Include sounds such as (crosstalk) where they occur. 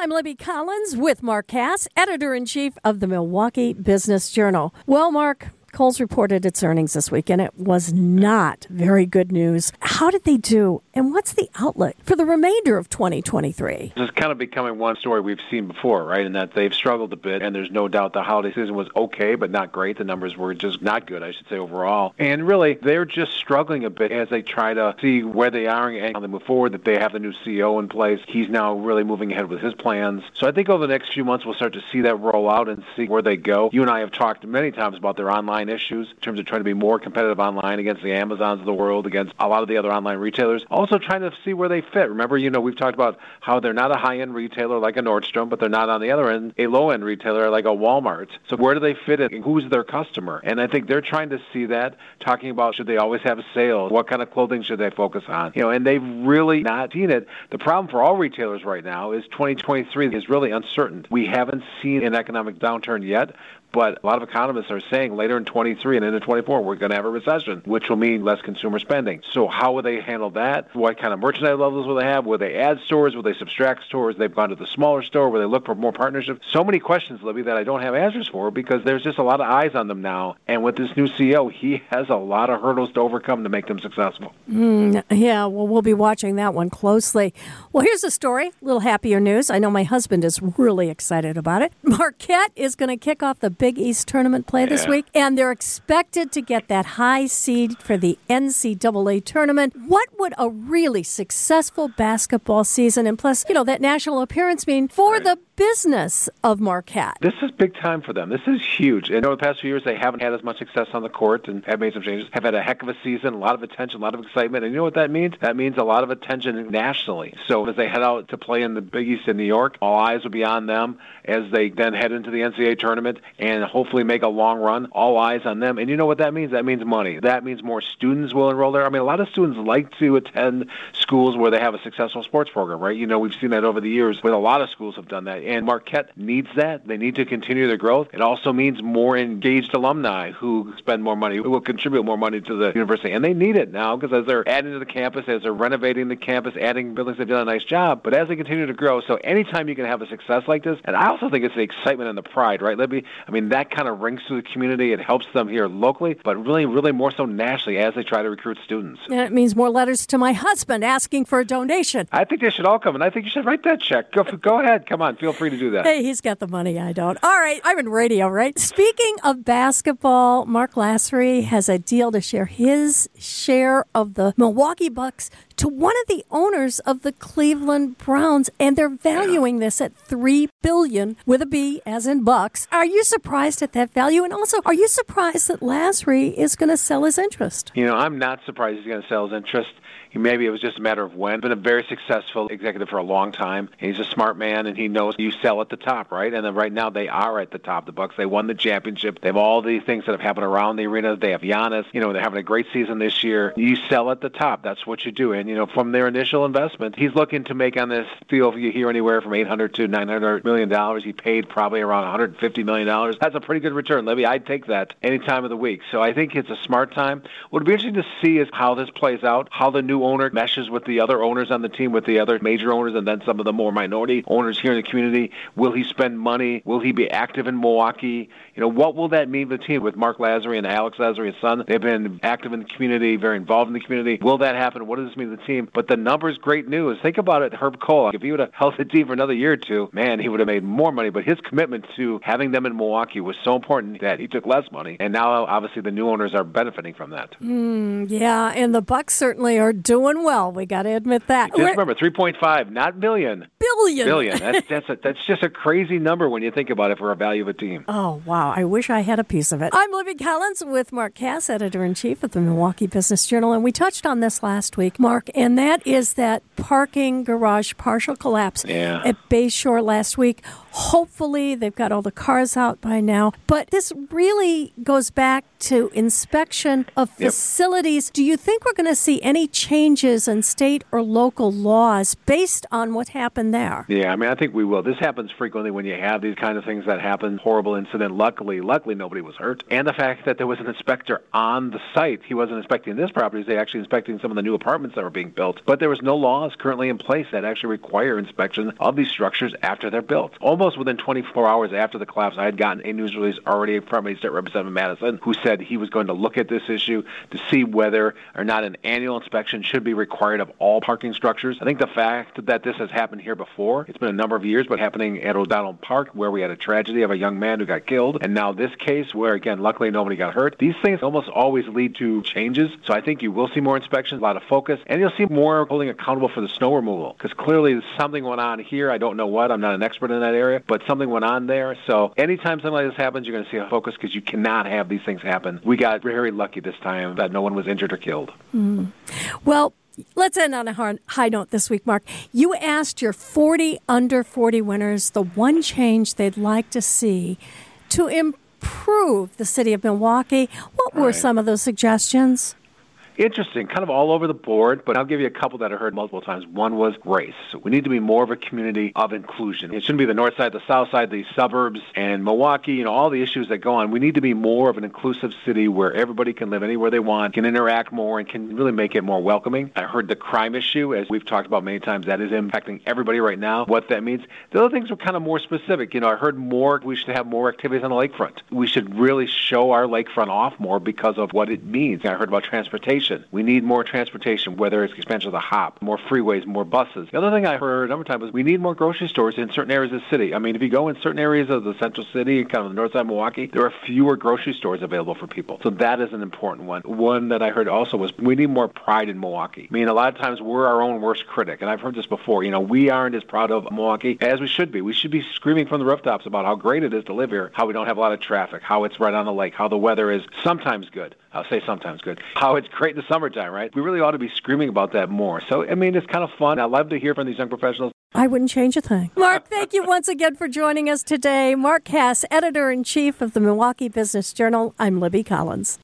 I'm Libby Collins with Mark Kass, editor in chief of the Milwaukee Business Journal. Well, Mark, Kohl's reported its earnings this week, and it was not very good news. How did they do, and what's the outlook for the remainder of 2023? This is kind of becoming one story we've seen before, right? In that they've struggled a bit, and there's no doubt the holiday season was okay, but not great. The numbers were just not good, I should say, overall. And really, they're just struggling a bit as they try to see where they are and how they move forward. That they have the new CEO in place. He's now really moving ahead with his plans. So I think over the next few months, we'll start to see that roll out and see where they go. You and I have talked many times about their online online issues in terms of trying to be more competitive online against the Amazons of the world, against a lot of the other online retailers. Also trying to see where they fit. Remember, you know, we've talked about how they're not a high-end retailer like a Nordstrom, but they're not on the other end a low-end retailer like a Walmart. So where do they fit in? Who's their customer? And I think they're trying to see that, talking about should they always have a sale? What kind of clothing should they focus on? You know, and they've really not seen it. The problem for all retailers right now is 2023 is really uncertain. We haven't seen an economic downturn yet, but a lot of economists are saying later in 23 and into 24, we're going to have a recession, which will mean less consumer spending. So how will they handle that? What kind of merchandise levels will they have? Will they add stores? Will they subtract stores? They've gone to the smaller store. Will they look for more partnerships? So many questions, Libby, that I don't have answers for because there's just a lot of eyes on them now. And with this new CEO, he has a lot of hurdles to overcome to make them successful. Mm, yeah, well, we'll be watching that one closely. Well, here's a story, a little happier news. I know my husband is really excited about it. (laughs) Marquette is going to kick off the Big East tournament play yeah. this week, and they're expected to get that high seed for the NCAA tournament. What would a really successful basketball season and plus, you know, that national appearance mean for right. the business of Marquette? This is big time for them. This is huge. And over the past few years, they haven't had as much success on the court and have made some changes. Have had a heck of a season, a lot of attention, a lot of excitement. And you know what that means? That means a lot of attention nationally. So as they head out to play in the Big East in New York, all eyes will be on them as they then head into the NCAA tournament and hopefully make a long run. All eyes on them. And you know what that means? That means money. That means more students will enroll there. I mean, a lot of students like to attend schools where they have a successful sports program, right? You know, we've seen that over the years with a lot of schools have done that. And Marquette needs that. They need to continue their growth. It also means more engaged alumni who spend more money, who will contribute more money to the university. And they need it now because as they're adding to the campus, as they're renovating the campus, adding buildings, they've done a nice job. But as they continue to grow, so anytime you can have a success like this, and I also think it's the excitement and the pride, right, Libby? I mean, that kind of rings through the community. It helps them here locally, but really, really more so nationally as they try to recruit students. And it means more letters to my husband asking for a donation. I think they should all come, and I think you should write that check. Go, go ahead. Come on. Feel free to do that. Hey, he's got the money. I don't. All right. I'm in radio, right? Speaking of basketball, Mark Lasry has a deal to share his share of the Milwaukee Bucks to one of the owners of the Cleveland Browns, and they're valuing this at three billion with a B, as in bucks. Are you surprised at that value? And also, are you surprised that Lasry is going to sell his interest? You know, I'm not surprised he's going to sell his interest. Maybe it was just a matter of when. Been a very successful executive for a long time. He's a smart man, and he knows you sell at the top, right? And then right now they are at the top. The Bucks they won the championship. They have all the things that have happened around the arena. They have Giannis. You know they're having a great season this year. You sell at the top. That's what you do. And you know from their initial investment, he's looking to make on this deal. You hear anywhere from 800 to 900 million dollars. He paid probably around 150 million dollars. That's a pretty good return, Libby. I'd take that any time of the week. So I think it's a smart time. What would be interesting to see is how this plays out, how the new owner meshes with the other owners on the team, with the other major owners, and then some of the more minority owners here in the community. Will he spend money? Will he be active in Milwaukee? You know, what will that mean for the team with Mark Lasry and Alex Lasry, his son? They've been active in the community, very involved in the community. Will that happen? What does this mean team? But the numbers, great news. Think about it, Herb Kohl. If he would have held the team for another year or two, man, he would have made more money. But his commitment to having them in Milwaukee was so important that he took less money, and now obviously the new owners are benefiting from that. Mm, yeah, and the Bucks certainly are doing well. We got to admit that. Just remember, three point five, not billion. Billion. Billion. (laughs) That's that's a, that's just a crazy number when you think about it for a value of a team. Oh wow! I wish I had a piece of it. I'm Libby Collins with Mark Kass, editor in chief of the Milwaukee Business Journal, and we touched on this last week, Mark, and that is that parking garage partial collapse yeah. at Bayshore last week Hopefully, they've got all the cars out by now. But this really goes back to inspection of Yep. facilities. Do you think we're going to see any changes in state or local laws based on what happened there? Yeah, I mean, I think we will. This happens frequently when you have these kind of things that happen. Horrible incident. Luckily, luckily nobody was hurt. And the fact that there was an inspector on the site. He wasn't inspecting this property. They actually inspecting some of the new apartments that were being built. But there was no laws currently in place that actually require inspection of these structures after they're built. Almost within 24 hours after the collapse, I had gotten a news release already from a state representative Madison who said he was going to look at this issue to see whether or not an annual inspection should be required of all parking structures. I think the fact that this has happened here before, it's been a number of years, but happening at O'Donnell Park where we had a tragedy of a young man who got killed, and now this case where, again, luckily nobody got hurt. These things almost always lead to changes, so I think you will see more inspections, a lot of focus, and you'll see more holding accountable for the snow removal because clearly something went on here. I don't know what. I'm not an expert in that area, but something went on there. So anytime something like this happens, you're going to see a focus because you cannot have these things happen. We got very lucky this time that no one was injured or killed. Mm. Well, let's end on a high note this week, Mark. You asked your 40 under 40 winners the one change they'd like to see to improve the city of Milwaukee. What were Right. some of those suggestions? Interesting, kind of all over the board, but I'll give you a couple that I heard multiple times. One was race. We need to be more of a community of inclusion. It shouldn't be the north side, the south side, the suburbs, and Milwaukee, you know, all the issues that go on. We need to be more of an inclusive city where everybody can live anywhere they want, can interact more, and can really make it more welcoming. I heard the crime issue, as we've talked about many times, that is impacting everybody right now. What that means. The other things were kind of more specific. You know, I heard more, we should have more activities on the lakefront. We should really show our lakefront off more because of what it means. I heard about transportation. We need more transportation, whether it's expansion of the hop, more freeways, more buses. The other thing I heard a number of times was we need more grocery stores in certain areas of the city. I mean, if you go in certain areas of the central city, kind of the north side of Milwaukee, there are fewer grocery stores available for people. So that is an important one. One that I heard also was we need more pride in Milwaukee. I mean, a lot of times we're our own worst critic, and I've heard this before. You know, we aren't as proud of Milwaukee as we should be. We should be screaming from the rooftops about how great it is to live here, how we don't have a lot of traffic, how it's right on the lake, how the weather is sometimes good. I'll say sometimes good. How it's great in the summertime, right? We really ought to be screaming about that more. So, I mean, it's kind of fun. I love to hear from these young professionals. I wouldn't change a thing. (laughs) Mark, thank you once again for joining us today. Mark Kass, editor in chief of the Milwaukee Business Journal. I'm Libby Collins.